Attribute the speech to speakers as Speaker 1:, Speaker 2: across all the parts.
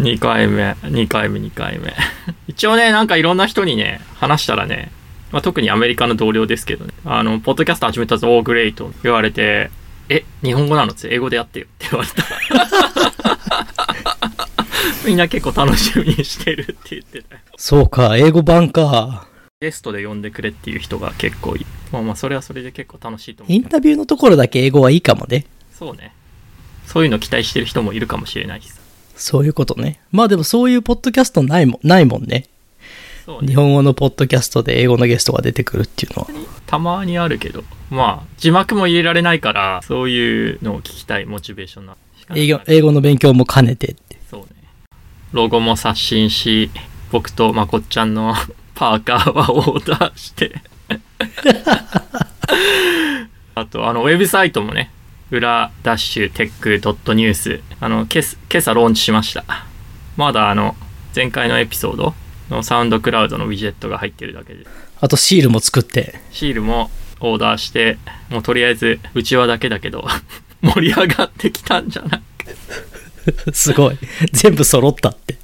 Speaker 1: 2回目、2回目、2回目。一応ね、なんかいろんな人にね、話したらね、まあ、特にアメリカの同僚ですけどね、あの、ポッドキャスト始めたぞ、オーグレイト言われて、え、日本語なの？って英語でやってよって言われた。みんな結構楽しみにしてるって言ってたよ。
Speaker 2: そうか、英語版か。
Speaker 1: ゲストで呼んでくれっていう人が結構いい。まあまあ、それはそれで結構楽しいと思う。
Speaker 2: インタビューのところだけ英語はいいかもね。
Speaker 1: そうね。そういうの期待してる人もいるかもしれないしさ。
Speaker 2: そういうことね。まあでもそういうポッドキャストないもん、ないもんね。
Speaker 1: そうね
Speaker 2: 日。本語のポッドキャストで英語のゲストが出てくるっていうのは。
Speaker 1: たまにあるけど、まあ、字幕も入れられないから、そういうのを聞きたいモチベーションな。
Speaker 2: 英語英語の勉強も兼ねてって。
Speaker 1: そうね。ロゴも刷新し、僕とまこっちゃんの パーカーはオーダーして。あと、あの、ウェブサイトもね、裏ダッシュテックドットニュース、あの、今朝今朝ローンチしました。まだあの、前回のエピソードのサウンドクラウドのウィジェットが入ってるだけで。
Speaker 2: あとシールも作って。
Speaker 1: シールもオーダーして、もうとりあえず、うちわだけだけど、盛り上がってきたんじゃない？
Speaker 2: すごい。全部揃ったって。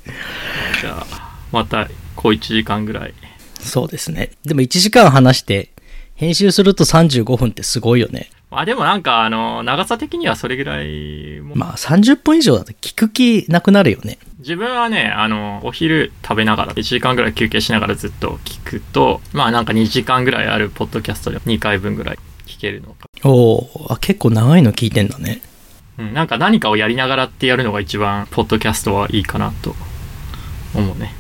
Speaker 1: じゃあ、また、小1時間ぐらい。
Speaker 2: そうですね。でも1時間話して、編集すると35分ってすごいよね。
Speaker 1: まあでもなんか、あの、長さ的にはそれぐらいも、
Speaker 2: まあ30分以上だと聞く気なくなるよね。
Speaker 1: 自分はね、あの、お昼食べながら、1時間ぐらい休憩しながらずっと聞くと、まあなんか2時間ぐらいあるポッドキャストで2回分ぐらい聞けるのか。
Speaker 2: おーあ、結構長いの聞いてんだね。
Speaker 1: うん、なんか何かをやりながらってやるのが一番、ポッドキャストはいいかなと思うね。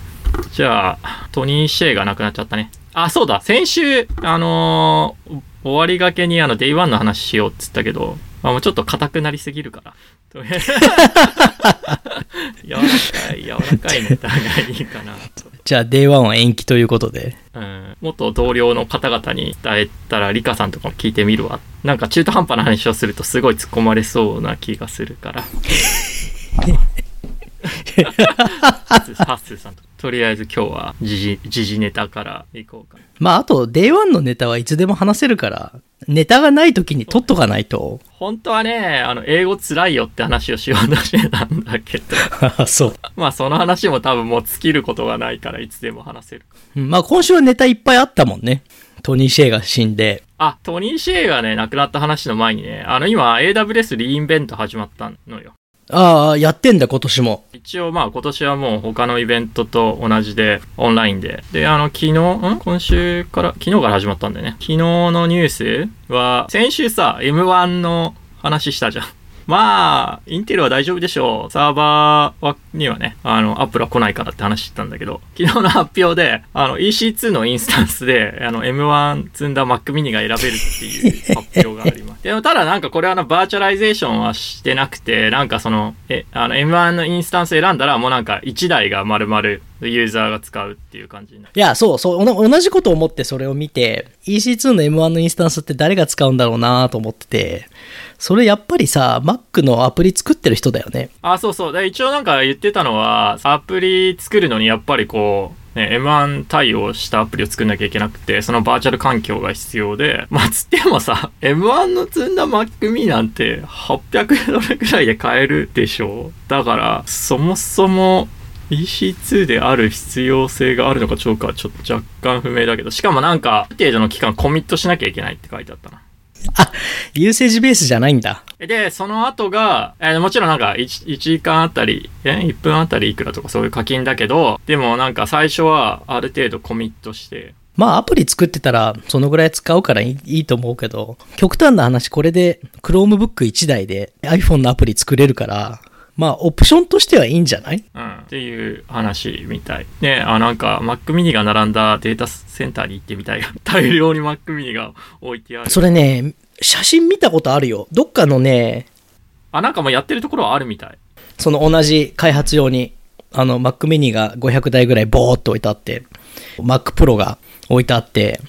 Speaker 1: じゃあ、トニー・シェイが亡くなっちゃったね。あ、そうだ、先週、あのー終わりがけにあの、 Day One の話しようっつったけど、あもうちょっと硬くなりすぎるから。とりあえず 柔らかい、柔らかいネタがいいかなと。
Speaker 2: じゃあ Day1 は延期ということで。
Speaker 1: うん、元同僚の方々に伝えたら、リカさんとかも聞いてみるわ。なんか中途半端な話をするとすごい突っ込まれそうな気がするから。ハッスーさんと。とりあえず今日は時事時事ネタからいこうか。
Speaker 2: まああと Day1 のネタはいつでも話せるから、ネタがない時に取っとかないと。
Speaker 1: 本当はね、あの、英語つらいよって話をしようとしてたんだけど、
Speaker 2: そう。
Speaker 1: まあその話も多分もう尽きることがないからいつでも話せる。
Speaker 2: うんまあ今週はネタいっぱいあったもんね。トニー・シェイが死んで。
Speaker 1: あ、トニー・シェイがね、亡くなった話の前にね、あの今 AWS リインベント始まったのよ。
Speaker 2: ああ、やってんだ今年も。
Speaker 1: 一応まあ今年はもう他のイベントと同じでオンラインで。で、あの昨日、ん？今週から、昨日から始まったんだよね。昨日のニュースは、先週さ、M1 の話したじゃん。まあ、インテルは大丈夫でしょう。サーバーはにはね、あの、アップルは来ないからって話してたんだけど、昨日の発表で、あの、EC2 のインスタンスで、あの、M1 積んだ Mac mini が選べるっていう発表があります。でも、ただなんかこれはあの、 virtualization はしてなくて、なんかその、え、あの、M1 のインスタンス選んだら、もうなんか1台が丸々ユーザーが使うっていう感じになる。
Speaker 2: いや、そうそう、同じこと思ってそれを見て、EC2 の M1 のインスタンスって誰が使うんだろうなと思ってて、それやっぱりさ、Mac のアプリ作ってる人だよね。
Speaker 1: あ、そうそう。一応なんか言ってたのは、アプリ作るのにやっぱりこう、ね、M1 対応したアプリを作んなきゃいけなくて、そのバーチャル環境が必要で、まあ、つってもさ、M1 の積んだ Mac Me なんて800ドルぐらいで買えるでしょう。だから、そもそも EC2 である必要性があるのかどうかはちょっと若干不明だけど、しかもなんか、ある程度の期間コミットしなきゃいけないって書いてあったな。
Speaker 2: あ、ユーセージベースじゃないんだ。
Speaker 1: で、その後が、えーもちろんなんか 1, 1時間あたり、え ?1 分あたりいくらとかそういう課金だけど、でもなんか最初はある程度コミットして、
Speaker 2: まあアプリ作ってたらそのぐらい使うからいいいいと思うけど、極端な話これで Chromebook1 台で iPhone のアプリ作れるから、まあオプションとしてはいいんじゃない？
Speaker 1: うん、っていう話みたい。で、あ、なんか Mac mini が並んだデータセンターに行ってみたい。大量に Mac mini が置いてある。
Speaker 2: それね、写真見たことあるよ。どっかのね、
Speaker 1: あ、なんかもうやってるところはあるみたい。
Speaker 2: その同じ開発用に、あの Mac mini が500台ぐらいボーっと置いてあって、Mac Pro が置いてあって、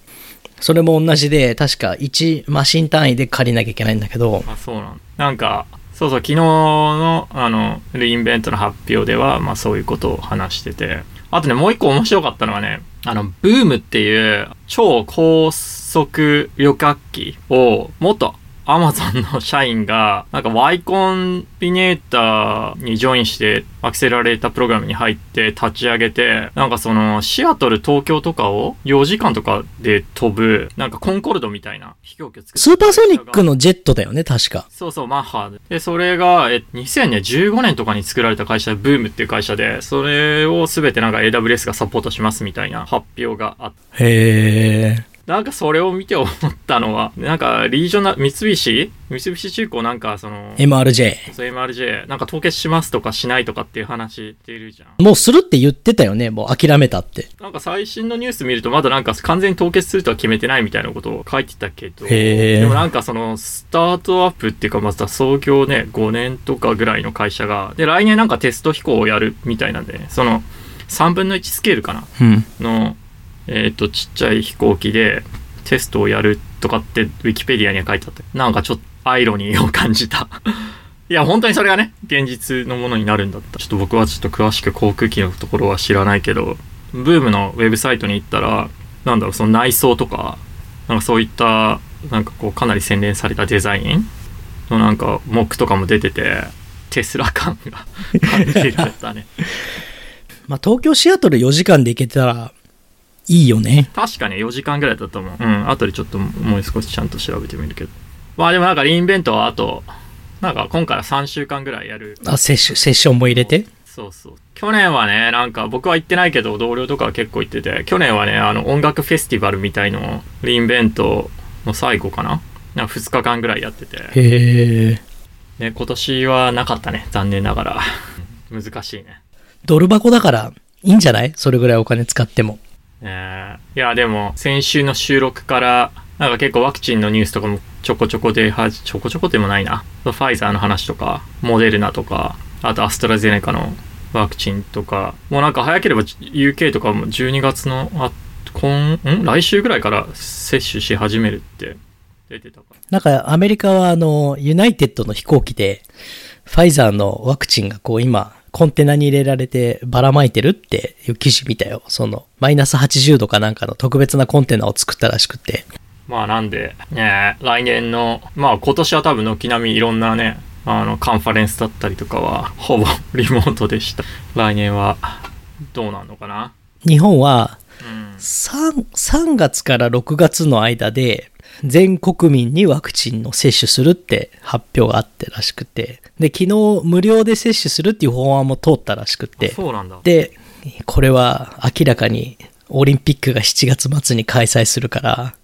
Speaker 2: それも同じで、確か1マシン単位で借りなきゃいけないんだけど、
Speaker 1: あ、そうなんなんか、そうそう、昨日の、あの、リインベントの発表では、まあそういうことを話してて。あとね、もう一個面白かったのはね、あの、ブームっていう超高速旅客機をもっとアマゾンの社員が、なんか Y コンビネーターにジョインして、アクセラレータープログラムに入って立ち上げて、なんかその、シアトル、東京とかを4時間とかで飛ぶ、なんかコンコルドみたいな飛行機を作って
Speaker 2: スーパーソニックのジェットだよね、確か。
Speaker 1: そうそう、マッハで。で、それが、え、2015年とかに作られた会社で、ブームっていう会社で、それをすべてなんか AWS がサポートしますみたいな発表があって、
Speaker 2: へえ。
Speaker 1: なんかそれを見て思ったのは、なんかリージョナル、三菱？三菱重工なんかその、
Speaker 2: MRJ。
Speaker 1: そう MRJ、なんか凍結しますとかしないとかっていう話っているじゃん。
Speaker 2: もうするって言ってたよね、もう諦めたって。
Speaker 1: なんか最新のニュース見るとまだなんか完全に凍結するとは決めてないみたいなことを書いてたけど、
Speaker 2: へー
Speaker 1: でもなんかそのスタートアップっていうかまずは創業ね、5年とかぐらいの会社が、で来年なんかテスト飛行をやるみたいなんでね、その3分の1スケールかな
Speaker 2: うん。
Speaker 1: の、えっ、と、ちっちゃい飛行機でテストをやるとかってウィキペディアには書いてあって、なんかちょっとアイロニーを感じた。いや、本当にそれがね、現実のものになるんだった。ちょっと僕はちょっと詳しく航空機のところは知らないけど、ブームのウェブサイトに行ったら、なんだろう、その内装とか、なんかそういった、なんかこう、かなり洗練されたデザインのなんか、モックとかも出てて、テスラ感が 感じるやったね。
Speaker 2: まあ、東京シアトル4時間で行けたら、いいよね。
Speaker 1: 確かに4時間ぐらいだったと思う。うん、後でちょっともう少しちゃんと調べてみるけど。まあでもなんかリンベントはあと、なんか今から3週間ぐらいやる。
Speaker 2: あ、セッション、セッションも入れて？
Speaker 1: そうそう。去年はね、なんか僕は行ってないけど同僚とかは結構行ってて、去年はね、あの音楽フェスティバルみたいのをリンベントの最後かな？なんか2日間ぐらいやってて。
Speaker 2: へえ。
Speaker 1: ね、今年はなかったね。残念ながら。難しいね。
Speaker 2: ドル箱だから、いいんじゃない？それぐらいお金使っても。
Speaker 1: ねえいや、でも、先週の収録から、なんか結構ワクチンのニュースとかもちょこちょこでは、ちょこちょこでもないな。ファイザーの話とか、モデルナとか、あとアストラゼネカのワクチンとか、もうなんか早ければ UK とかも12月の、あ、今、ん？来週ぐらいから接種し始めるって出てたか。
Speaker 2: なんか、アメリカはあの、ユナイテッドの飛行機で、ファイザーのワクチンがこう今、コンテナに入れられてばらまいてるっていう記事見たよ。その、マイナス80度かなんかの特別なコンテナを作ったらしくて。
Speaker 1: まあなんで、ね、来年の、まあ今年は多分軒並みいろんなね、あの、カンファレンスだったりとかは、ほぼ リモートでした。来年は、どうなんのかな？
Speaker 2: 日本は
Speaker 1: うん。
Speaker 2: 3、3月から6月の間で、全国民にワクチンの接種するって発表があってらしくて。で、昨日無料で接種するっていう法案も通ったらしくて。
Speaker 1: そうなんだ。
Speaker 2: で、これは明らかにオリンピックが7月末に開催するから、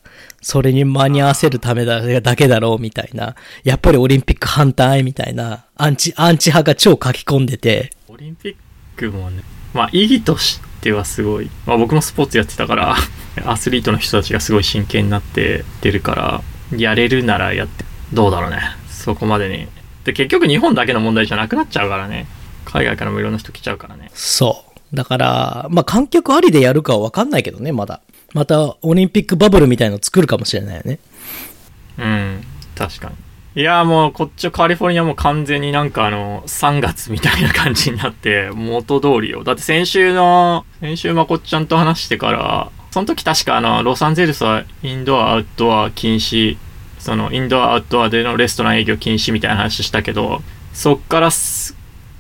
Speaker 2: それに間に合わせるためだだけだろうみたいな、やっぱりオリンピック反対みたいな、アンチ、アンチ派が超書き込んでて、
Speaker 1: オリンピックもね、まあ意義としてはすごい、まあ僕もスポーツやってたから、アスリートの人たちがすごい真剣になって出るから、やれるならやって、どうだろうね。そこまでに。で、結局日本だけの問題じゃなくなっちゃうからね。海外からもいろんな人来ちゃうからね。
Speaker 2: そう。だから、まあ観客ありでやるかはわかんないけどね、まだ。またオリンピックバブルみたいの作るかもしれないよね。
Speaker 1: うん、確かに。いや、もうこっちカリフォルニアも完全になんかあの、3月みたいな感じになって、元通りよ。だって先週の、先週まこっちゃんと話してから、その時確かあの、ロサンゼルスはインドア、アウトドア禁止、そのインドア、アウトドアでのレストラン営業禁止みたいな話したけど、そっから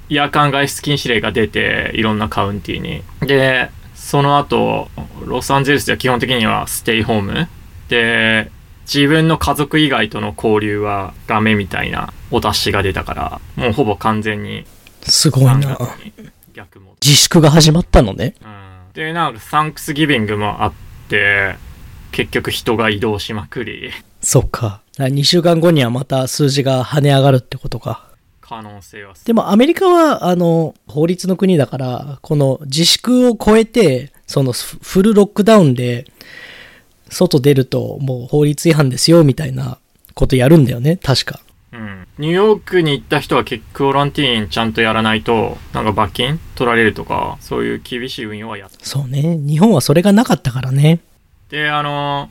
Speaker 1: 夜間外出禁止令が出て、いろんなカウンティに。で、その後、ロサンゼルスでは基本的にはステイホーム。で、自分の家族以外との交流はダメみたいなお達しが出たから、もうほぼ完全に
Speaker 2: すごい
Speaker 1: 3
Speaker 2: な。
Speaker 1: 逆戻り。
Speaker 2: 自粛が始まったのね。
Speaker 1: うん、で、なんか Thanksgiving もあって、結局人が移動しまくり、
Speaker 2: そっか。2週間後にはまた数字が跳ね上がるってことか。
Speaker 1: 可能性は
Speaker 2: でもアメリカは、あの、法律の国だから、この自粛を超えて、そのフ full ロックダウンで、外出るともう法律違反ですよ、みたいなことやるんだよね、確か。
Speaker 1: うん。ニューヨークに行った人は結クオランティーンちゃんとやらないと、なんか罰金取られるとか、そういう厳しい運用はやっ
Speaker 2: そうね。日本はそれがなかったからね。
Speaker 1: で、あの、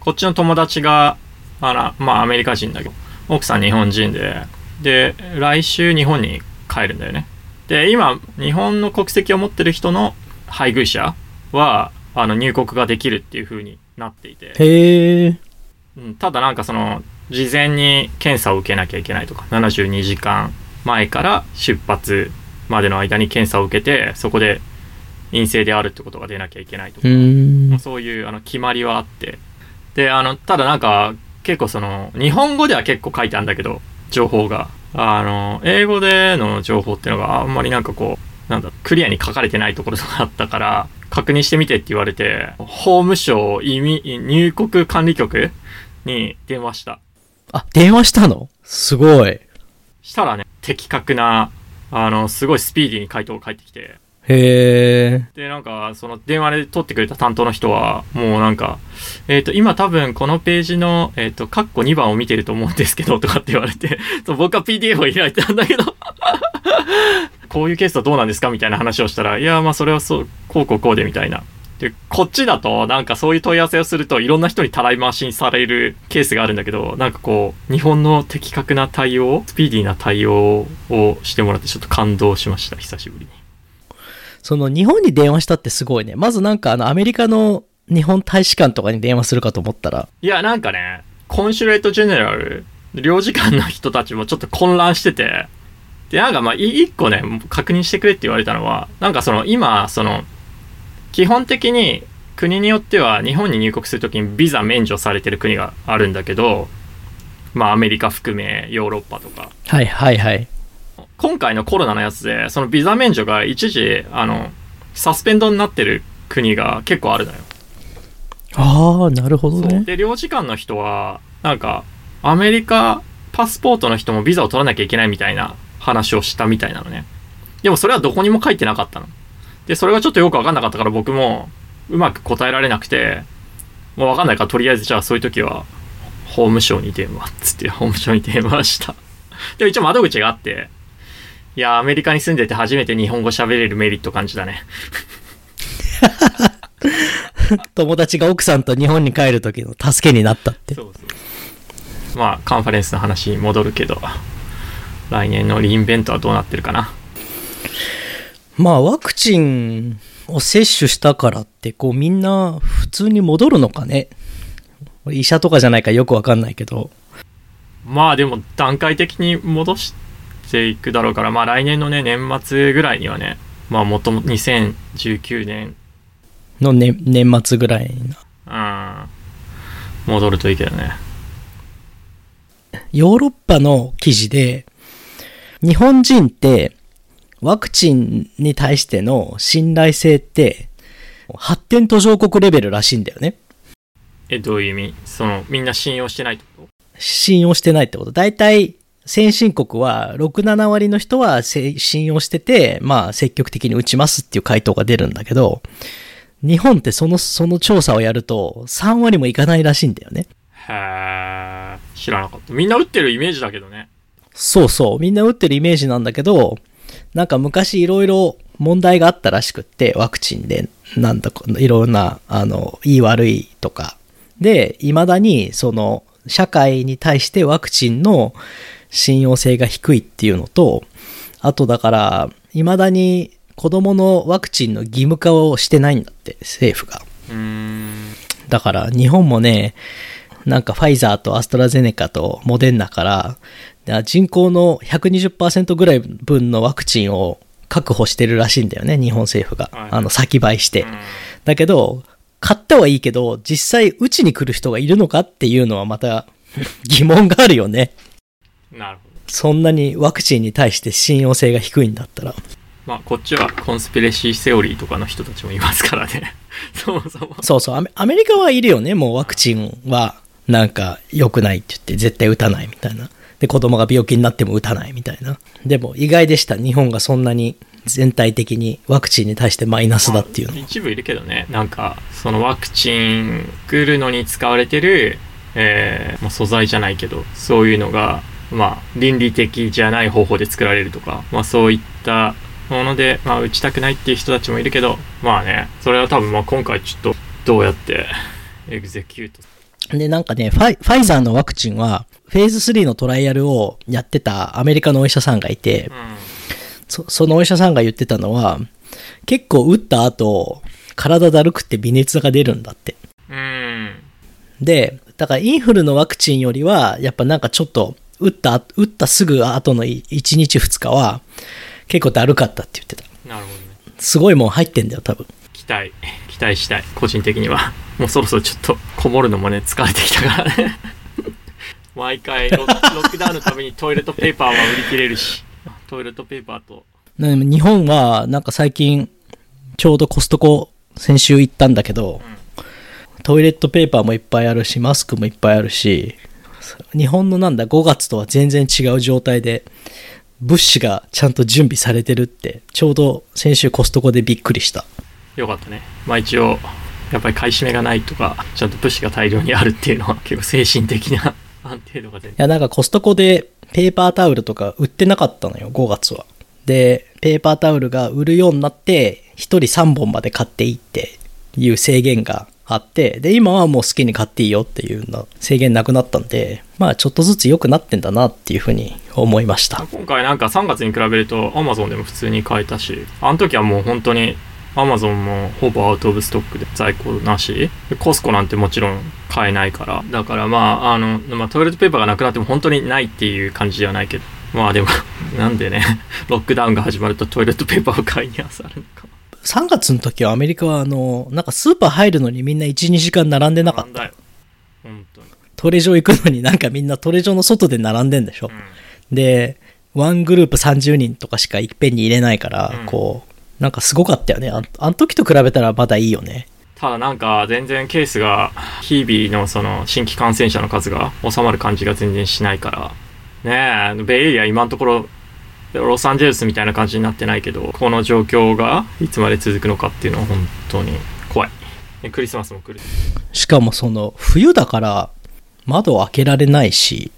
Speaker 1: こっちの友達が、あら、まあアメリカ人だけど、奥さん日本人で、で、来週日本に帰るんだよね。で、今、日本の国籍を持ってる人の配偶者は、あの、入国ができるっていう風になっていて、
Speaker 2: へえ。
Speaker 1: うん、ただなんかその、事前に検査を受けなきゃいけないとか72時間前から出発までの間に検査を受けてそこで陰性であるってことが出なきゃいけないとか、まあ、そういうあの決まりはあって。であのただなんか結構その日本語では結構書いてあるんだけど情報が。あの英語での情報っていうのがあんまりなんかこうなんだクリアに書かれてないところとかあったから確認してみてって言われて法務省移民入国管理局に電話した
Speaker 2: あ、電話したの？すごい。
Speaker 1: したらね的確なあのすごいスピーディーに回答が返ってきて
Speaker 2: へえ。
Speaker 1: で、なんか、その電話で取ってくれた担当の人は、もうなんか、えっ、と、今多分このページの、えっ、と、カッコ2番を見てると思うんですけど、とかって言われて、そう僕は PDF を開いてたんだけど、こういうケースはどうなんですかみたいな話をしたら、いや、まあそれはそう、こうこうこうでみたいな。で、こっちだと、なんかそういう問い合わせをすると、いろんな人にたらい回しにされるケースがあるんだけど、なんかこう、日本の的確な対応、スピーディーな対応をしてもらって、ちょっと感動しました、久しぶりに。
Speaker 2: その日本に電話したってすごいね。まずなんかあのアメリカの日本大使館とかに電話するかと思ったら。
Speaker 1: いや、なんかね、コンシュレートジェネラル、領事館の人たちもちょっと混乱してて、で、なんかまあ、一個ね、確認してくれって言われたのは、なんかその、今、その、基本的に国によっては日本に入国するときにビザ免除されてる国があるんだけど、まあアメリカ含めヨーロッパとか。
Speaker 2: はいはいはい。
Speaker 1: 今回のコロナのやつで、そのビザ免除が一時、あの、サスペンドになってる国が結構あるのよ。
Speaker 2: ああ、なるほどね。
Speaker 1: で、領事館の人は、なんか、アメリカパスポートの人もビザを取らなきゃいけないみたいな話をしたみたいなのね。でもそれはどこにも書いてなかったの。で、それがちょっとよくわかんなかったから僕もうまく答えられなくて、もうわかんないからとりあえずじゃあそういう時は、法務省に電話っつって法務省に電話した。でも一応窓口があって、いや、アメリカに住んでて初めて日本語喋れるメリット感じだね。
Speaker 2: 友達が奥さんと日本に帰る時の助けになったって。
Speaker 1: そうそう。まあ、カンファレンスの話に戻るけど、来年のリインベントはどうなってるかな。
Speaker 2: まあワクチンを接種したからってこうみんな普通に戻るのかね医者とかじゃないからよくわかんないけど。
Speaker 1: まあでも段階的に戻していくだろうから、まあ来年のね、年末ぐらいにはね、まあもとも2019年、
Speaker 2: の、ね、年末ぐらい
Speaker 1: うん、戻るといいけどね。
Speaker 2: ヨーロッパの記事で、日本人ってワクチンに対しての信頼性って発展途上国レベルらしいんだよね。
Speaker 1: え、どういう意味？その、みんな信用してないってこ
Speaker 2: 信用してないってこと。大体、先進国は6、7割の人はせ信用してて、まあ積極的に打ちますっていう回答が出るんだけど、日本ってその、その調査をやると3割もいかないらしいんだよね。
Speaker 1: とへー、知らなかった。みんな打ってるイメージだけどね。
Speaker 2: そうそう。みんな打ってるイメージなんだけど、なんか昔いろいろ問題があったらしくって、ワクチンで、なんだか、いろんな、あの、いい悪いとか。で、未だに、その、社会に対してワクチンの信用性が低いっていうのと、あとだから、未だに子供のワクチンの義務化をしてないんだって、政府が。だから日本もね、なんかファイザーとアストラゼネカとモデンナから、人口の120%ぐらい分のワクチンを確保してるらしいんだよね、日本政府が
Speaker 1: はい。
Speaker 2: あの、先倍して
Speaker 1: う。ん
Speaker 2: だけど、買ったはいいけど、実際、うちに来る人がいるのかっていうのはまた疑問があるよね。
Speaker 1: なるほど。
Speaker 2: そんなにワクチンに対して信用性が低いんだったら。
Speaker 1: まあ、こっちはコンスピレシーセオリーとかの人たちもいますからね。そもそも。
Speaker 2: そうそうアメリカはいるよね。もうワクチンはなんか良くないって言って絶対打たないみたいな。で、子供が病気になっても打たないみたいな。でも意外でした。日本がそんなに全体的にワクチンに対してマイナスだっていうの
Speaker 1: まあ。一部いるけどね。なんか、そのワクチン作るのに使われてる、えーまあ、素材じゃないけど、そういうのが、まあ、倫理的じゃない方法で作られるとか、まあ、そういったもので、まあ、打ちたくないっていう人たちもいるけど、まあね、それは多分、まあ、今回ちょっと、どうやって、エグゼキュート。
Speaker 2: で、なんかねファイ、ファイザーのワクチンは、フェーズ3のトライアルをやってたアメリカのお医者さんがいて、
Speaker 1: う
Speaker 2: そそのお医者さんが言ってたのは、結構打った後、体だるくって微熱が出るんだって。
Speaker 1: ん。うん。
Speaker 2: で、だからインフルのワクチンよりは、やっぱなんかちょっと、打った、打ったすぐ後の1日2日は、結構だるかったって言ってた。
Speaker 1: なるほどね
Speaker 2: すごいもん入ってんだよ、多分。
Speaker 1: 期待 期待したい。個人的には。もうそろそろちょっとこもるのもね疲れてきたから。ね 毎回ロッロックダウンのためにトイレットペーパーは売り切れるし。トイレットペーパーと。
Speaker 2: 日本は、なんか最近、ちょうどコストコ、先週行ったんだけど、トイレットペーパーもいっぱいあるし、マスクもいっぱいあるし、日本のなんだ、5月とは全然違う状態で、物資がちゃんと準備されてるって、ちょうど先週コストコでびっくりした。
Speaker 1: よかったねまあ一応やっぱり買い占めがないとかちゃんと物資が大量にあるっていうのは 結構精神的な 安定度が全
Speaker 2: いや、なんかコストコでペーパータオルとか売ってなかったのよ、5月は。で、ペーパータオルが売るようになって、1人3本まで買っていいっていう制限があって、で、今はもう好きに買っていいよっていうの制限なくなったんで、まあちょっとずつ良くなってんだなっていうふうに思いました。
Speaker 1: 今回なんか3月に比べると Amazon でも普通に買えたしあの時はもう本当に Amazon もほぼアウトオブストックで在庫なし。でコスコなんてもちろん買えないから。だからまああの、まあ、トイレットペーパーがなくなっても本当にないっていう感じではないけど。まあでも なんでね。ロックダウンが始まるとトイレットペーパーを買いにあさるのか。
Speaker 2: 3月の時はアメリカはあの、なんかスーパー入るのにみんな1、2時間並んでなかった。
Speaker 1: 本当に。
Speaker 2: トレジョ行くのになんかみんなトレジョの外で並んでんでしょ。で、ワングループ30人とかしかいっぺんに入れないから、
Speaker 1: うん。
Speaker 2: こう、なんかすごかったよね。ああの時と比べたらまだいいよね。
Speaker 1: ただなんか全然ケースが日々のその新規感染者の数が収まる感じが全然しないからねえベイエリア今のところロサンゼルスみたいな感じになってないけどこの状況がいつまで続くのかっていうのは本当に怖いでクリスマスも来る
Speaker 2: しかもその、冬だから窓を開けられないし、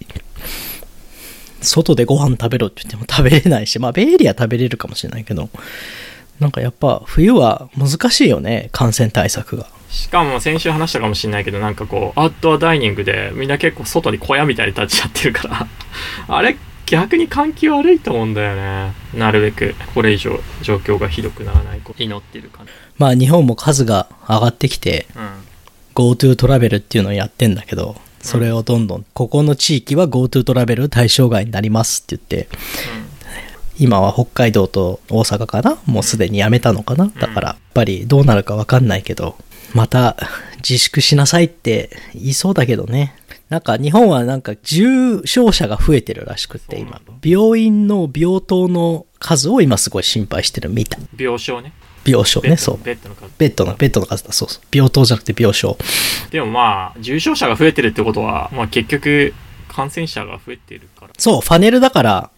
Speaker 2: 外でご飯食べろって言っても食べれないし、まあベイエリア食べれるかもしれないけど、なんかやっぱ冬は難しいよね、感染対策が。
Speaker 1: しかも先週話したかもしれないけどなんかこうアウトドアダイニングでみんな結構外に小屋みたいに立ちちゃってるから あれ逆に換気悪いと思うんだよね。なるべくこれ以上状況がひどくならないこと祈ってる感じ。
Speaker 2: まあ日本も数が上がってきて、
Speaker 1: うん。
Speaker 2: GoTo トラベルっていうのをやってんだけど、それをどんどん、ここの地域は GoTo トラベル対象外になりますって言って、今は北海道と大阪かな？もうすでにやめたのかな？だから、やっぱりどうなるかわかんないけど、また自粛しなさいって言いそうだけどね。なんか日本はなんか重症者が増えてるらしくって今、病院の病棟の数を今すごい心配してるみたい。
Speaker 1: 病床ね
Speaker 2: 病床ね、そう。
Speaker 1: ベッドの数
Speaker 2: ベッドの、ベッドの数だ、そうそう。病棟じゃなくて病床。
Speaker 1: でもまあ重症者が増えてるってことは、まあ、結局感染者が増えてるから
Speaker 2: そう、ファネルだから、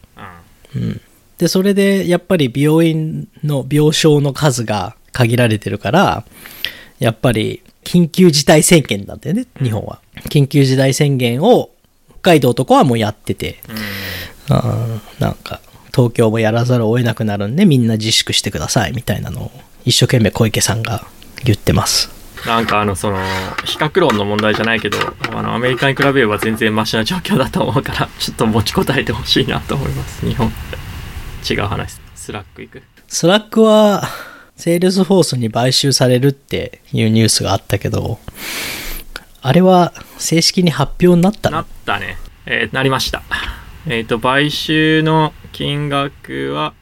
Speaker 1: うん
Speaker 2: うん。で、それで、やっぱり病院の病床の数が限られてるから、やっぱり、緊急事態宣言なんだよね、日本は。緊急事態宣言を、北海道とかはもうやってて、あーなんか、東京もやらざるを得なくなるんで、みんな自粛してください、みたいなのを、一生懸命小池さんが言ってます。
Speaker 1: なんかあのその比較論の問題じゃないけどあのアメリカに比べれば全然マシな状況だと思うからちょっと持ちこたえてほしいなと思います日本違う話。スラック行く？
Speaker 2: スラックは、セールスフォースに買収されるっていうニュースがあったけど、あれは正式に発表になった
Speaker 1: な
Speaker 2: の
Speaker 1: ったね。えーなりました。えっ、と買収の金額は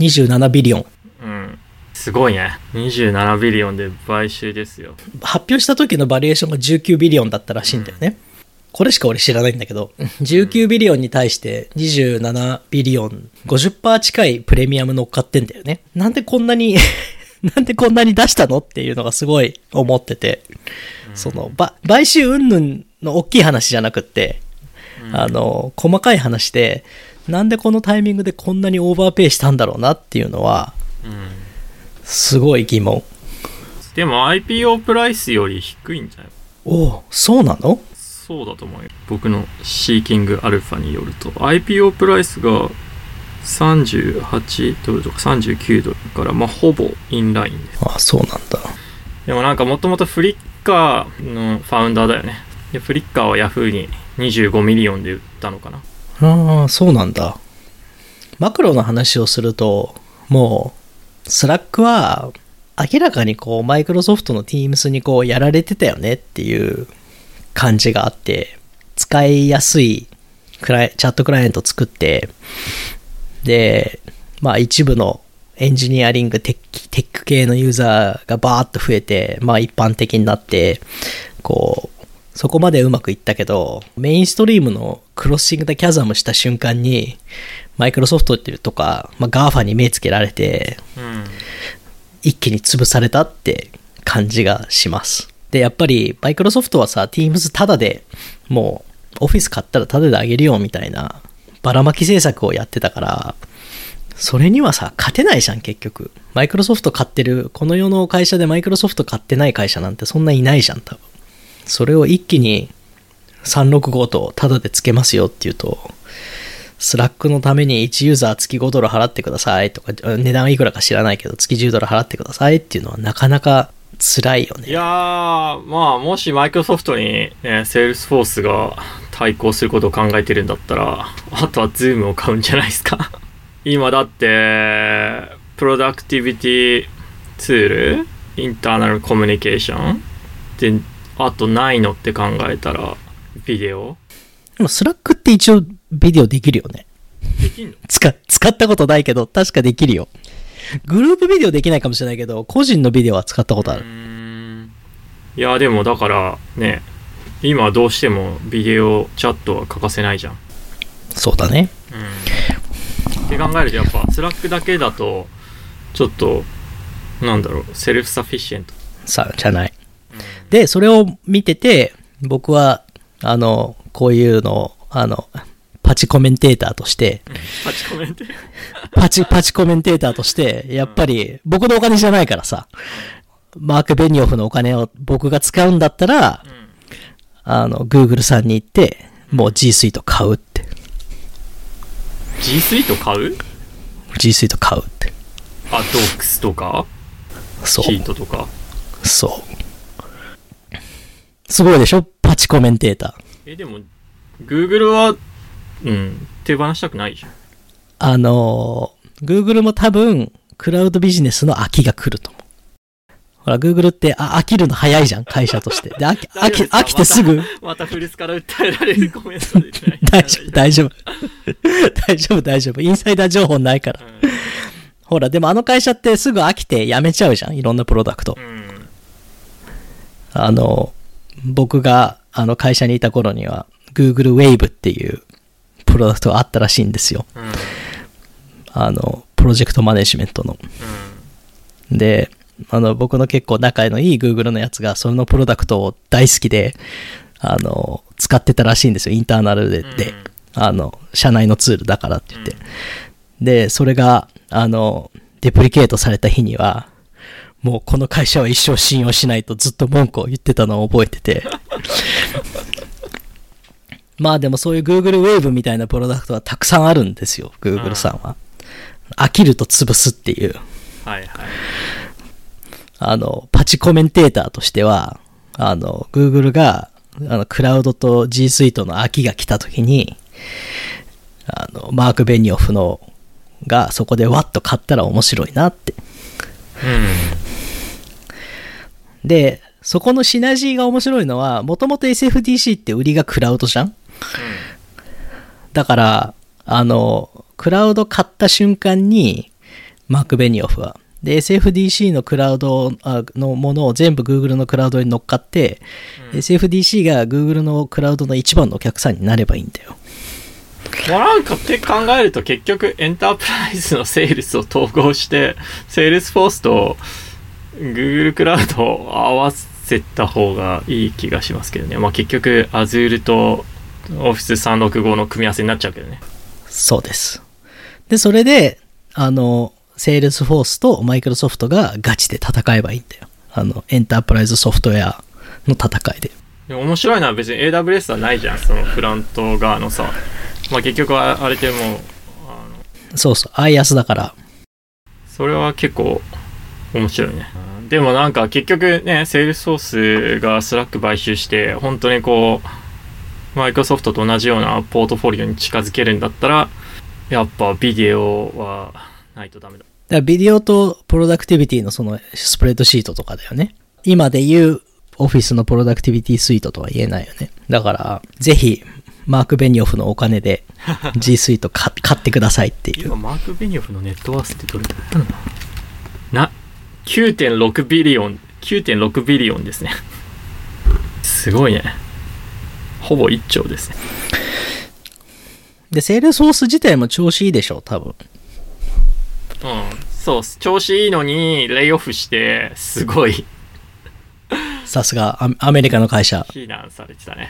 Speaker 2: ?27 billion。
Speaker 1: うん。すごいね。27 billion で買収ですよ。
Speaker 2: 発表した時の valuation が19 billion だったらしいんだよね。これしか俺知らないんだけど、19 billion に対して27 billion、50%近いプレミアム乗っかってんだよね。なんでこんなに、なんでこんなに出したのっていうのがすごい思ってて、その、ば買収云々の大きい話じゃなくって、あの、細かい話で、なんでこのタイミングでこんなにオーバーペイしたんだろうなっていうのは、
Speaker 1: うん
Speaker 2: すごい疑問。
Speaker 1: でも IPO プライスより低いんじゃない？
Speaker 2: おおそうなの？
Speaker 1: そうだと思うよ。僕のシーキングアルファによると。IPO プライスが38ドルとか39ドルだからまあほぼインラインです。
Speaker 2: あそうなんだ。
Speaker 1: でもなんかもともとフリッカーの founder だよね。でフリッカーはヤフーに25 million で売ったのかな。
Speaker 2: ああ、そうなんだ。マクロの話をすると、もう、スラックは、明らかにこう、マイクロソフトの Teams にこう、やられてたよねっていう感じがあって、使いやすいクライチャットクライアント作って、で、まあ一部のエンジニアリングテックテック系のユーザーがバーッと増えて、まあ一般的になって、こう、そこまでうまくいったけど、メインストリームの crossing the chasm した瞬間に、マイクロソフトっていうとか、まあ、 GAFA に目つけられて、
Speaker 1: うん。
Speaker 2: 一気に潰されたって感じがします。で、やっぱり、マイクロソフトはさ、Teams タダで、もう、オフィス買ったらタダであげるよ、みたいな、ばらまき政策をやってたから、それにはさ、勝てないじゃん、結局。マイクロソフト買ってる、この世の会社でマイクロソフト買ってない会社なんてそんないないじゃん、多分。それを一気に365とタダでつけますよっていうと、スラックのために1ユーザー月5ドル払ってくださいとか、値段いくらか知らないけど、月10ドル払ってくださいっていうのはなかなか辛いよね。
Speaker 1: いやー、まあ、もしマイクロソフトに、ね、セールスフォースが対抗することを考えてるんだったら、あとはズームを買うんじゃないですか。今だって、 productivity ツール、 internal communication で、あとないのって考えたら、ビデオ
Speaker 2: でもスラックって一応ビデオできるよね。
Speaker 1: できんの？
Speaker 2: 使、使ったことないけど、確かできるよ。グループビデオできないかもしれないけど、個人のビデオは使ったことある。
Speaker 1: んいやでもだからね今どうしてもビデオチャットは欠かせないじゃん。
Speaker 2: そうだね。
Speaker 1: うん、って考えるとやっぱスラックだけだとちょっとなんだろう self-sufficient。
Speaker 2: さ、じゃない。で、それを見てて、僕は、あの、こういうのを、あの、パチコメンテーターとして、
Speaker 1: パチコメント。
Speaker 2: パチ、パチコメンテーターとして、やっぱり、僕のお金じゃないからさ、マーク・ベニオフのお金を僕が使うんだったら、あの、Google さんに行って、もう G Suite 買うって。
Speaker 1: G スイート買う
Speaker 2: ？G Suite 買うって。
Speaker 1: あ、ドックスとか？
Speaker 2: そう
Speaker 1: シ。ートとか？
Speaker 2: そう。すごいでしょ？パチコメンテーター。
Speaker 1: え、でも Google はうん手放したくないじゃん。
Speaker 2: あのー、Google も多分、クラウドビジネスの飽きが来ると思う。ほら、Google って、あ、飽きるの早いじゃん、会社として。で、飽き、飽き、飽きてすぐ、
Speaker 1: また古巣から訴えられるコメントで
Speaker 2: 大丈夫、大丈夫。大丈夫、大丈夫。インサイダー情報ないから。ほら、でもあの会社ってすぐ飽きて辞めちゃうじゃん、いろんなプロダクト
Speaker 1: う。ん。
Speaker 2: あの、僕があの会社にいた頃には、Google Wave っていうプロダクトがあったらしいんですよ。
Speaker 1: うん。うん。
Speaker 2: あの、プロジェクトマネジメントの。で、あの、僕の結構仲のいい Google のやつが、そのプロダクトを大好きで、あの、使ってたらしいんですよ、インターナルで。で
Speaker 1: うん
Speaker 2: あの、社内のツールだからって言って。で、それが、あの、デプリケートされた日には、もうこの会社は一生信用しないとずっと文句を言ってたのを覚えてて。まあでもそういう Google Wave みたいなプロダクトはたくさんあるんですよ、Google さんは。飽きると潰すっていう。
Speaker 1: はいはい。
Speaker 2: あの、パチコメンテーターとしては、あの、Google が、あの、クラウドと G Suite の秋が来た時に、あの、マーク・ベニオフの、がそこでワッと買ったら面白いなって。
Speaker 1: うん。
Speaker 2: で、そこのシナジーが面白いのは、もともと SFDC って売りがクラウドじゃん？だから、あの、クラウド買った瞬間に、マーク・ベニオフは。で、SFDC のクラウドあのものを全部 Google のクラウドに乗っかって、SFDC が Google のクラウドの一番のお客さんになればいいんだよ。
Speaker 1: まあなんかって考えると結局エンタープライズのセールスを統合して、セールスフォースと Google クラウドを合わせた方がいい気がしますけどね。まあ結局 Azure と Office365 の組み合わせになっちゃうけどね。
Speaker 2: そうです。で、それで、あの、セールスフォースとマイクロソフトがガチで戦えばいいんだよ。あの、エンタープライズソフトウェアの戦いで。
Speaker 1: でも面白いのは別に AWS はないじゃん。そのフロント側のさ。まあ結局はあれでも
Speaker 2: そうそう、IaaS だから。
Speaker 1: それは結構面白いね。でもなんか結局ね、セールスフォースがスラック買収して、本当にこう、マイクロソフトと同じようなポートフォリオに近づけるんだったら、やっぱビデオはないとダメだ。
Speaker 2: だからビデオと productivity のそのスプレッドシートとかだよね。今で言うオフィスの productivity suite とは言えないよね。だから、ぜひ、マーク・ベニオフのお金で G スイート買、買ってくださいっていう。
Speaker 1: 今マーク・ベニオフの net worth ってどれだったのな？9.6 billion 9.6 billion ですねすごいねほぼ1兆ですね
Speaker 2: で、セールスフォース自体も調子いいでしょ、多分。
Speaker 1: うんそう調子いいのにレイオフしてすごい
Speaker 2: さすがア、アメリカの会社。
Speaker 1: 非難されてたね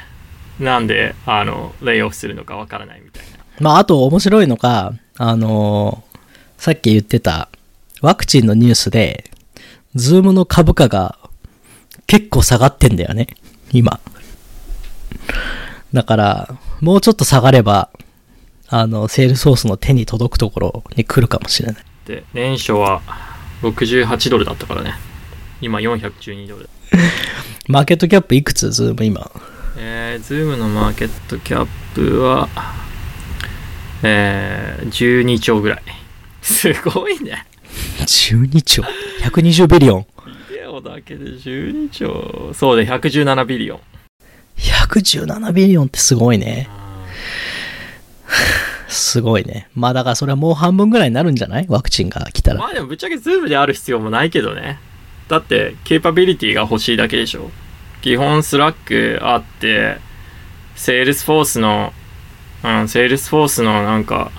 Speaker 1: なんであのレイオフするのかわからないみたいな
Speaker 2: まあ、あと面白いのが、あのーさっき言ってた、ワクチンのニュースで、ズームの株価が結構下がってんだよね、今。だから、もうちょっと下がれば、あの、セールスフォースの手に届くところに来るかもしれない。
Speaker 1: で年初は68ドルだったからね今412ドル
Speaker 2: market cap いくつ？ズーム今。
Speaker 1: えー、ズームの market cap は、えー、12兆ぐらい。すごいね。
Speaker 2: 12兆？120 billion？
Speaker 1: ビデオだけで12兆。そうで、117 billion。
Speaker 2: 117 billion ってすごいね。すごいね。まあだからそれはもう半分ぐらいになるんじゃない？ワクチンが来たら。
Speaker 1: まあでもぶっちゃけズームである必要もないけどね。だって、 capability が欲しいだけでしょ。基本スラックあって、セールスフォースの、うん、セールスフォースのなんか、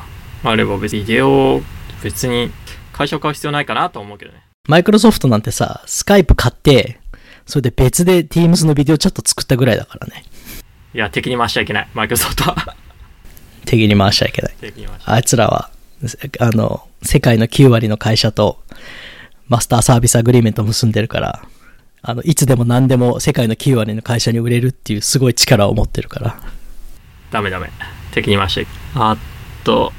Speaker 1: あれば別にビデオ、別に会社を買う必要ないかなと思うけどね。
Speaker 2: マイクロソフトなんてさ、スカイプ買って、それで別で Teams のビデオチャット作ったぐらいだからね。
Speaker 1: いや、敵に回しちゃいけない。マイクロソフトは。
Speaker 2: 敵に回しちゃいけない。
Speaker 1: 敵に回しちゃ
Speaker 2: あいつらは、あの、世界の9割の会社と master service agreement 結んでるから、あの、いつでも何でも世界の9割の会社に売れるっていうすごい力を持ってるから。
Speaker 1: ダメダメ。敵に回しちゃいけない。あと、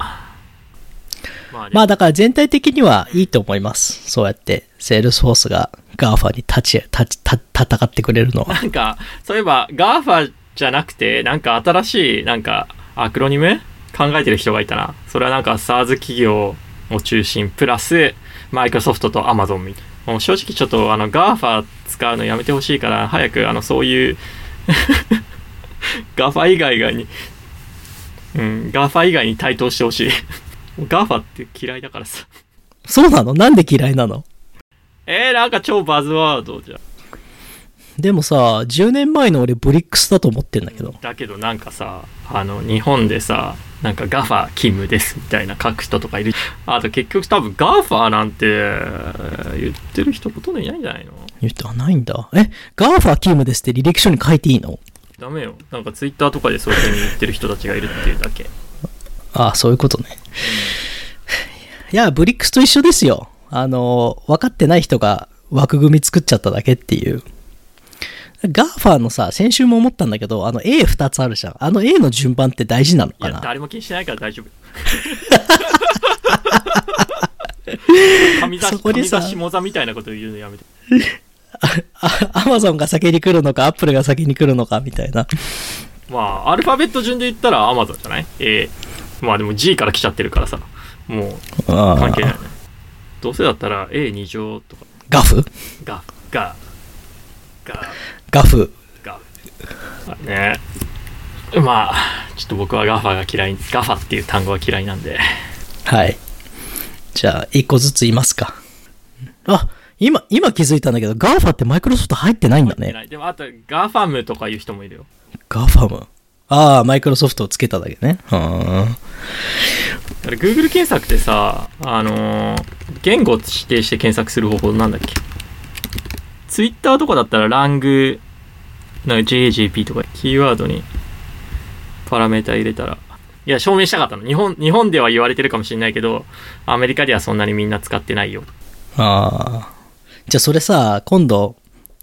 Speaker 1: まあね、
Speaker 2: まあだから全体的にはいいと思います。そうやって、セールスフォースが GAFA に立ち、立ち、た戦ってくれるのは。
Speaker 1: なんか、そういえば、GAFA じゃなくて、なんか新しい、なんか、アクロニム？考えてる人がいたな。それはなんか SARS 企業を中心、プラス、マイクロソフトと Amazon みたいな。もう正直ちょっと、あの、GAFA 使うのやめてほしいから、早く、あの、そういう、GAFA 以外に、うん、GAFA 以外に対等してほしい。もう GAFA って嫌いだからさ。
Speaker 2: そうなの？なんで嫌いなの？
Speaker 1: えー、なんか超バズワードじゃん。
Speaker 2: でもさ、10年前の俺ブリックスだと思ってんだけど。
Speaker 1: だけどなんかさあの日本でさなんかガファ勤務ですみたいな書く人とかいるあと結局多分ガファなんて言ってる人ほとんどいないんじゃないの？
Speaker 2: 言って、あ、ないんだ。え、GAFA 勤務ですって履歴書に書いていいの？
Speaker 1: ダメよなんかツイッターとかでそういうふうに言ってる人たちがいるっていうだけ
Speaker 2: ああ、そういうことね。いや、ブリックスと一緒ですよ。あの、分かってない人が枠組み作っちゃっただけっていう。ガーファのさ、先週も思ったんだけど、あの A2 つあるじゃん。あの A の順番って大事なのかな？
Speaker 1: 誰も気にしないから大丈夫。上座上座下座みたいなこと言うのやめて。
Speaker 2: アマゾンが先に来るのか、アップルが先に来るのか、みたいな。
Speaker 1: まあアルファベット順で言ったら Amazon じゃない？A まあでも G から来ちゃってるからさ。もう
Speaker 2: あ
Speaker 1: 関係ないね。
Speaker 2: ー
Speaker 1: どうせだったら A2 乗とか
Speaker 2: ガフ？
Speaker 1: ががが
Speaker 2: ガフ。
Speaker 1: がねまあちょっと僕はガファが嫌いガファっていう単語が嫌いなんで
Speaker 2: はい。じゃあ、一個ずつ言いますか。あ、今、今気づいたんだけど、ガーファってマイクロソフト入ってないんだね。
Speaker 1: でもあとガファムとかいう人もいるよ
Speaker 2: ガファム。ああ、マイクロソフトをつけただけね。はーん。
Speaker 1: だから Google 検索ってさあのー言語指定して検索する方法なんだっけ？Twitter とかだったらラングなんか JAGP とかキーワードにパラメータ入れたらいや証明したかったの日本日本では言われてるかもしれないけどアメリカではそんなにみんな使ってないよ
Speaker 2: ああ。じゃあそれさ、今度、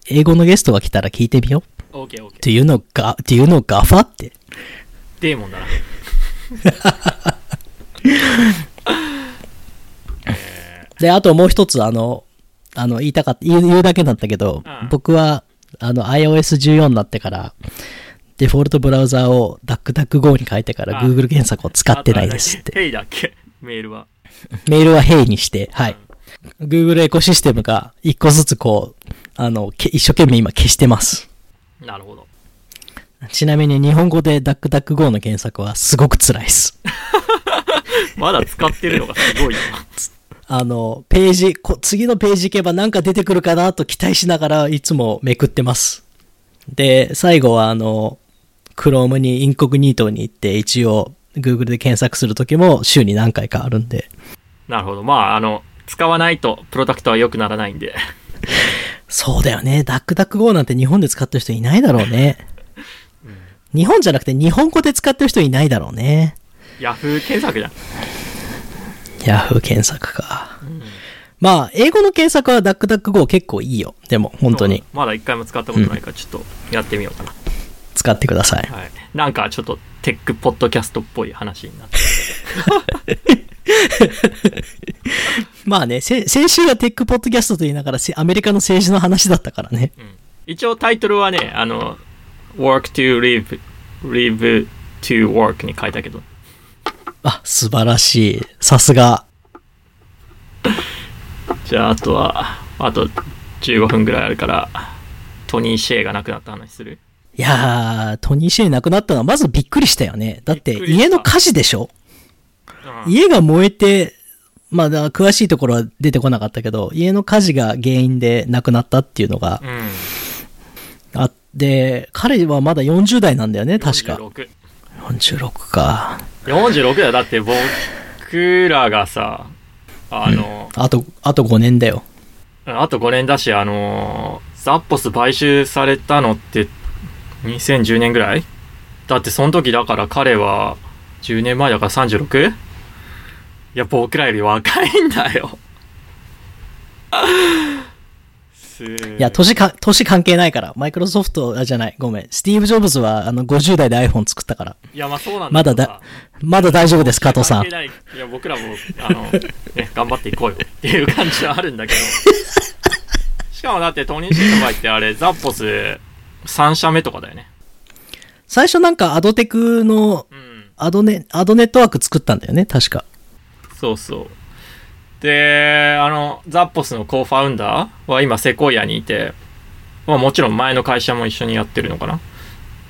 Speaker 2: 英語のゲストが来たら聞いてみよう。
Speaker 1: OKOK
Speaker 2: Do you know, ga, do you know ガファって。
Speaker 1: デーモンだな
Speaker 2: で、あともう一つ、あの、あの、言いたかった、言う言うだけだったけど、
Speaker 1: うん
Speaker 2: 僕は、あの、iOS14 になってから、デフォルトブラウザーを DuckDuckGo に変えてから
Speaker 1: あ
Speaker 2: Google 検索を使ってないですって。
Speaker 1: ヘイだっけ？メールは
Speaker 2: メールは Hey にして、はい。Google エコシステムが一個ずつこう、あの、け一生懸命今消してます。
Speaker 1: なるほど。
Speaker 2: ちなみに日本語でダックダック GO の検索はすごく辛いです。
Speaker 1: まだ使ってるのがすごいな。
Speaker 2: あの、ページ、こ次のページ行けばなんか出てくるかなと期待しながらいつもめくってます。で、最後はあの、Chrome にインコグニートに行って一応 Google で検索するときも週に何回かあるんで。
Speaker 1: なるほど。まあ、あの、使わないとプロダクトは良くならないんで。
Speaker 2: そうだよね。ダックダック GO なんて日本で使ってる人いないだろうね。日本じゃなくて日本語で使ってる人いないだろうね。
Speaker 1: ヤフー検索じゃん。
Speaker 2: ヤフー検索か。まあ、英語の検索はダックダック GO 結構いいよ。でも、本当に。
Speaker 1: まだ一回も使ったことないから、ちょっとやってみようかな。
Speaker 2: 使ってください。
Speaker 1: はい。なんかちょっとテックポッドキャストっぽい話になって。
Speaker 2: まあね、せ先週はテックポッドキャストと言いながらせアメリカの政治の話だったからね。
Speaker 1: 一応タイトルはね、あの、work to live, live to work に書いたけど。
Speaker 2: あ、素晴らしい。さすが。
Speaker 1: じゃあ、あとは、あと15分ぐらいあるから、トニー・シェイが亡くなった話する？
Speaker 2: いやー、トニー・シェイ亡くなったのはまずびっくりしたよね。だって家の火事でしょ？
Speaker 1: うん
Speaker 2: 家が燃えて、まあ、だ詳しいところは出てこなかったけど、家の火事が原因で亡くなったっていうのが
Speaker 1: うん。
Speaker 2: あって、彼はまだ40代なんだよね、確か。
Speaker 1: 46。
Speaker 2: 46か。
Speaker 1: 46だよ。だって僕らがさ、あの、
Speaker 2: あと、あと5年だよ。
Speaker 1: あと5年だし、あのーザッポス買収されたのって2010年ぐらい？だってその時だから彼は10年前だから 36? いや、僕らより若いんだよ。す
Speaker 2: いや、年か、年関係ないから。マイクロソフト、あ、じゃない、ごめん。スティーブ・ジョブズは、あの、50代で iPhone 作ったから。
Speaker 1: いや、まあそうなん
Speaker 2: まだ
Speaker 1: けどさ
Speaker 2: だ、まだ大丈夫です、加藤さん
Speaker 1: いいや、僕らも、あの、ね、頑張っていこうよっていう感じはあるんだけど。しかもだって、トニー・シーの場合ってあれ、ザッポス3社目とかだよね。
Speaker 2: 最初なんかアドテクの、
Speaker 1: うん。
Speaker 2: アドネ、アドネットワーク作ったんだよね、確か。
Speaker 1: そうそう。で、あの、ザッポスのコーファウンダーは今、セコイアにいて、まあもちろん前の会社も一緒にやってるのかな。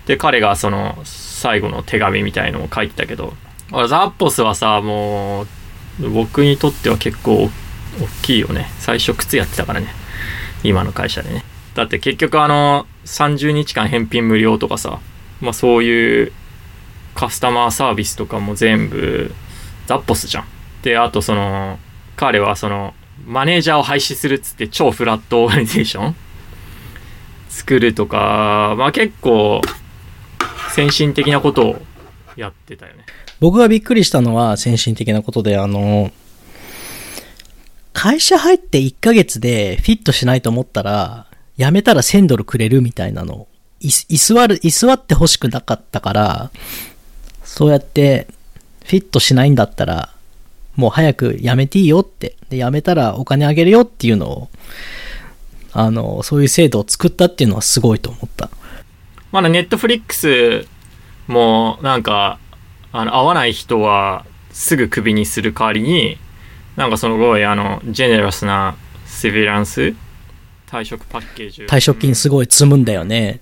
Speaker 1: で、彼がその、最後の手紙みたいのを書いてたけど、ザッポスはさ、もう、僕にとっては結構大きいよね。最初靴やってたからね。今の会社でね。だって結局あの、30日間返品無料とかさ、まあそういうカスタマーサービスとかも全部ザッポスじゃん。で、あとその、彼はその、マネージャーを廃止するっつって超フラットオーガニゼーション？作るとか、まあ結構、先進的なことをやってたよね。
Speaker 2: 僕がびっくりしたのは先進的なことで、あの、会社入って1ヶ月でフィットしないと思ったら、辞めたら1000ドルくれるみたいなの。居座る、居座って欲しくなかったから、そうやってフィットしないんだったら、もう早く辞めていいよって。で、辞めたらお金あげるよっていうのを、あの、そういう制度を作ったっていうのはすごいと思った。
Speaker 1: まだネットフリックスもなんか、あの、合わない人はすぐクビにする代わりに、なんかそのすごいあの、ジェネラスなセビランス退職パッケージ
Speaker 2: 退職金すごい積むんだよね。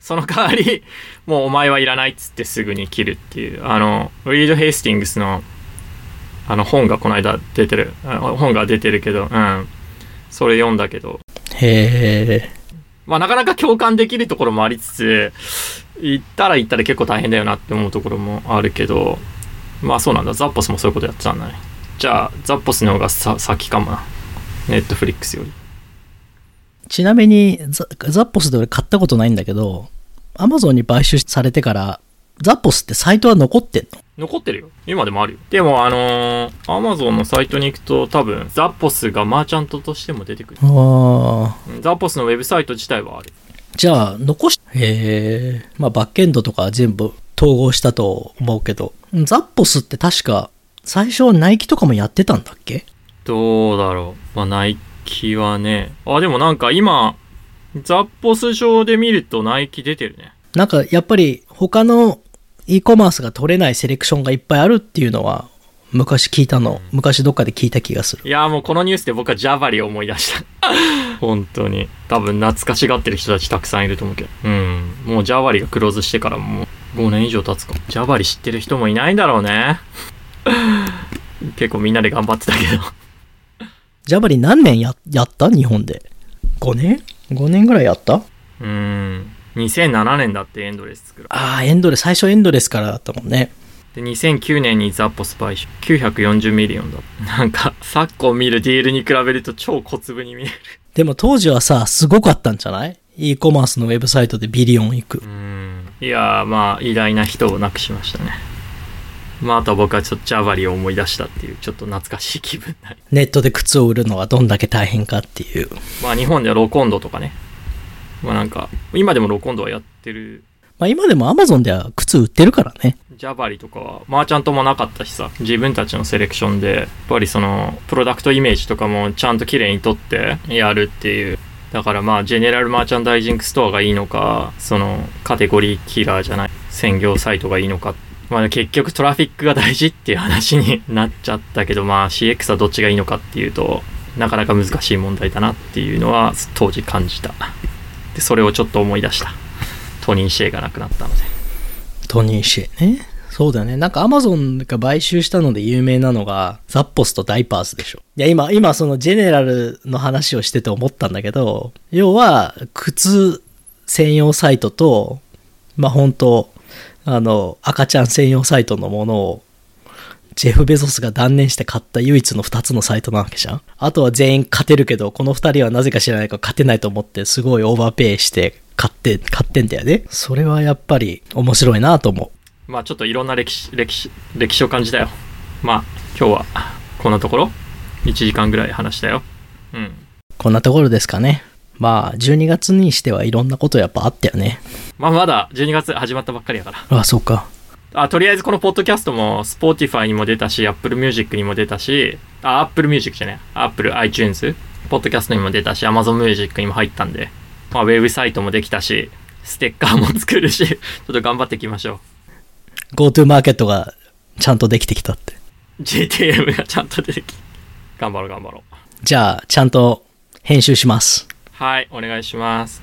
Speaker 1: その代わり、もうお前はいらないっつってすぐに切るっていう、あの、リード・ヘイスティングスの、あの本がこの間出てる、あ本が出てるけど、うん。それ読んだけど、
Speaker 2: へえ。
Speaker 1: まあなかなか共感できるところもありつつ、行ったら行ったら結構大変だよなって思うところもあるけど、まあそうなんだ。ザッポスもそういうことやってたんだね。じゃあ、ザッポスの方がさ先かもな。ネットフリックスより。
Speaker 2: ちなみにザ、ザッポスで俺買ったことないんだけど、アマゾンに買収されてから、ザッポスってサイトは残ってんの？
Speaker 1: 残ってるよ。今でもあるよ。でも、あのー、アマゾンのサイトに行くと多分、ザッポスが merchant としても出てくる。
Speaker 2: ああ。
Speaker 1: うんザッポスのウェブサイト自体はある。
Speaker 2: じゃあ、残し、へえ。まあ、バックエンドとか全部統合したと思うけど、ザッポスって確か、最初はナイキとかもやってたんだっけ？
Speaker 1: どうだろう。まあ、ナイキはね。あ、でもなんか今、ザッポス上で見るとナイキ出てるね。
Speaker 2: なんか、やっぱり他の e コマースが取れないセレクションがいっぱいあるっていうのは、昔聞いたの。昔どっかで聞いた気がする。
Speaker 1: いやーもうこのニュースで僕はジャバリを思い出した。本当に。多分懐かしがってる人たちたくさんいると思うけど。うん。もうジャバリがクローズしてからもう5年以上経つか。ジャバリ知ってる人もいないんだろうね。結構みんなで頑張ってたけど。
Speaker 2: ジャバリ何年や、やった？日本で。5年 ?5 年ぐらいやった？
Speaker 1: うん。2007年だってエンドレス作る。
Speaker 2: ああ、エンドレス、最初エンドレスからだったもんね。
Speaker 1: で、2009年にザッポス買収。940 million だ。なんか、昨今見る deal に比べると超小粒に見える。
Speaker 2: でも当時はさ、すごかったんじゃない ?e コマースのウェブサイトで billion 行く
Speaker 1: う。ん。いやー、まあ、偉大な人を亡くしましたね。まあ、あとは僕はちょっとジャバリを思い出したっていう、ちょっと懐かしい気分。
Speaker 2: ネットで靴を売るのがどんだけ大変かっていう。
Speaker 1: まあ、日本ではロコンドとかね。まあなんか、今でもロコンドはやってる。
Speaker 2: まあ今でも Amazon では靴売ってるからね。
Speaker 1: ジャバリとかは、 merchant もなかったしさ、自分たちのセレクションで、やっぱりその、 product image とかもちゃんと綺麗に取ってやるっていう。だからまあ、 general merchandising store がいいのか、その、 category killer じゃない、専業サイトがいいのか。まあ結局 traffic が大事っていう話に なっちゃったけど、まあ CX はどっちがいいのかっていうと、なかなか難しい問題だなっていうのは当時感じた。で、それをちょっと思い出した。トニー・シェイが亡くなったので。
Speaker 2: トニーシェイね。そうだよね。なんか Amazon が買収したので有名なのが、ザッポスとダイパーズでしょ。いや、今、今そのジェネラルの話をしてて思ったんだけど、要は、靴専用サイトと、まあ本当あの、赤ちゃん専用サイトのものを、ジェフ・ベゾスが断念して買った唯一の2つのサイトなわけじゃんあとは全員勝てるけど、この2人はなぜか知らないか勝てないと思って、すごいオーバーペイして買って、買ってんだよね。それはやっぱり面白いなと思う。
Speaker 1: まあちょっといろんな歴史、歴史、歴史を感じたよ。まあ今日はこんなところ ?1 時間ぐらい話したよ。うん。
Speaker 2: こんなところですかね。まあ、12月にしてはいろんなことやっぱあったよね。
Speaker 1: まあまだ12月始まったばっかりやから。
Speaker 2: あ、そうか。
Speaker 1: あ、とりあえずこのポッドキャストも Spotify にも出たし、Apple Music にも出たし、あ、Apple Music じゃねえ。Apple iTunes、ポッドキャストにも出たし、Amazon Music にも入ったんで、まあウェブサイトもできたし、ステッカーも作るし、ちょっと頑張っていきましょう。
Speaker 2: GoTo マーケットがちゃんとできてきたって。
Speaker 1: GTM がちゃんと出てき頑張ろう頑張ろう。
Speaker 2: じゃあ、ちゃんと編集します。
Speaker 1: はい、お願いします。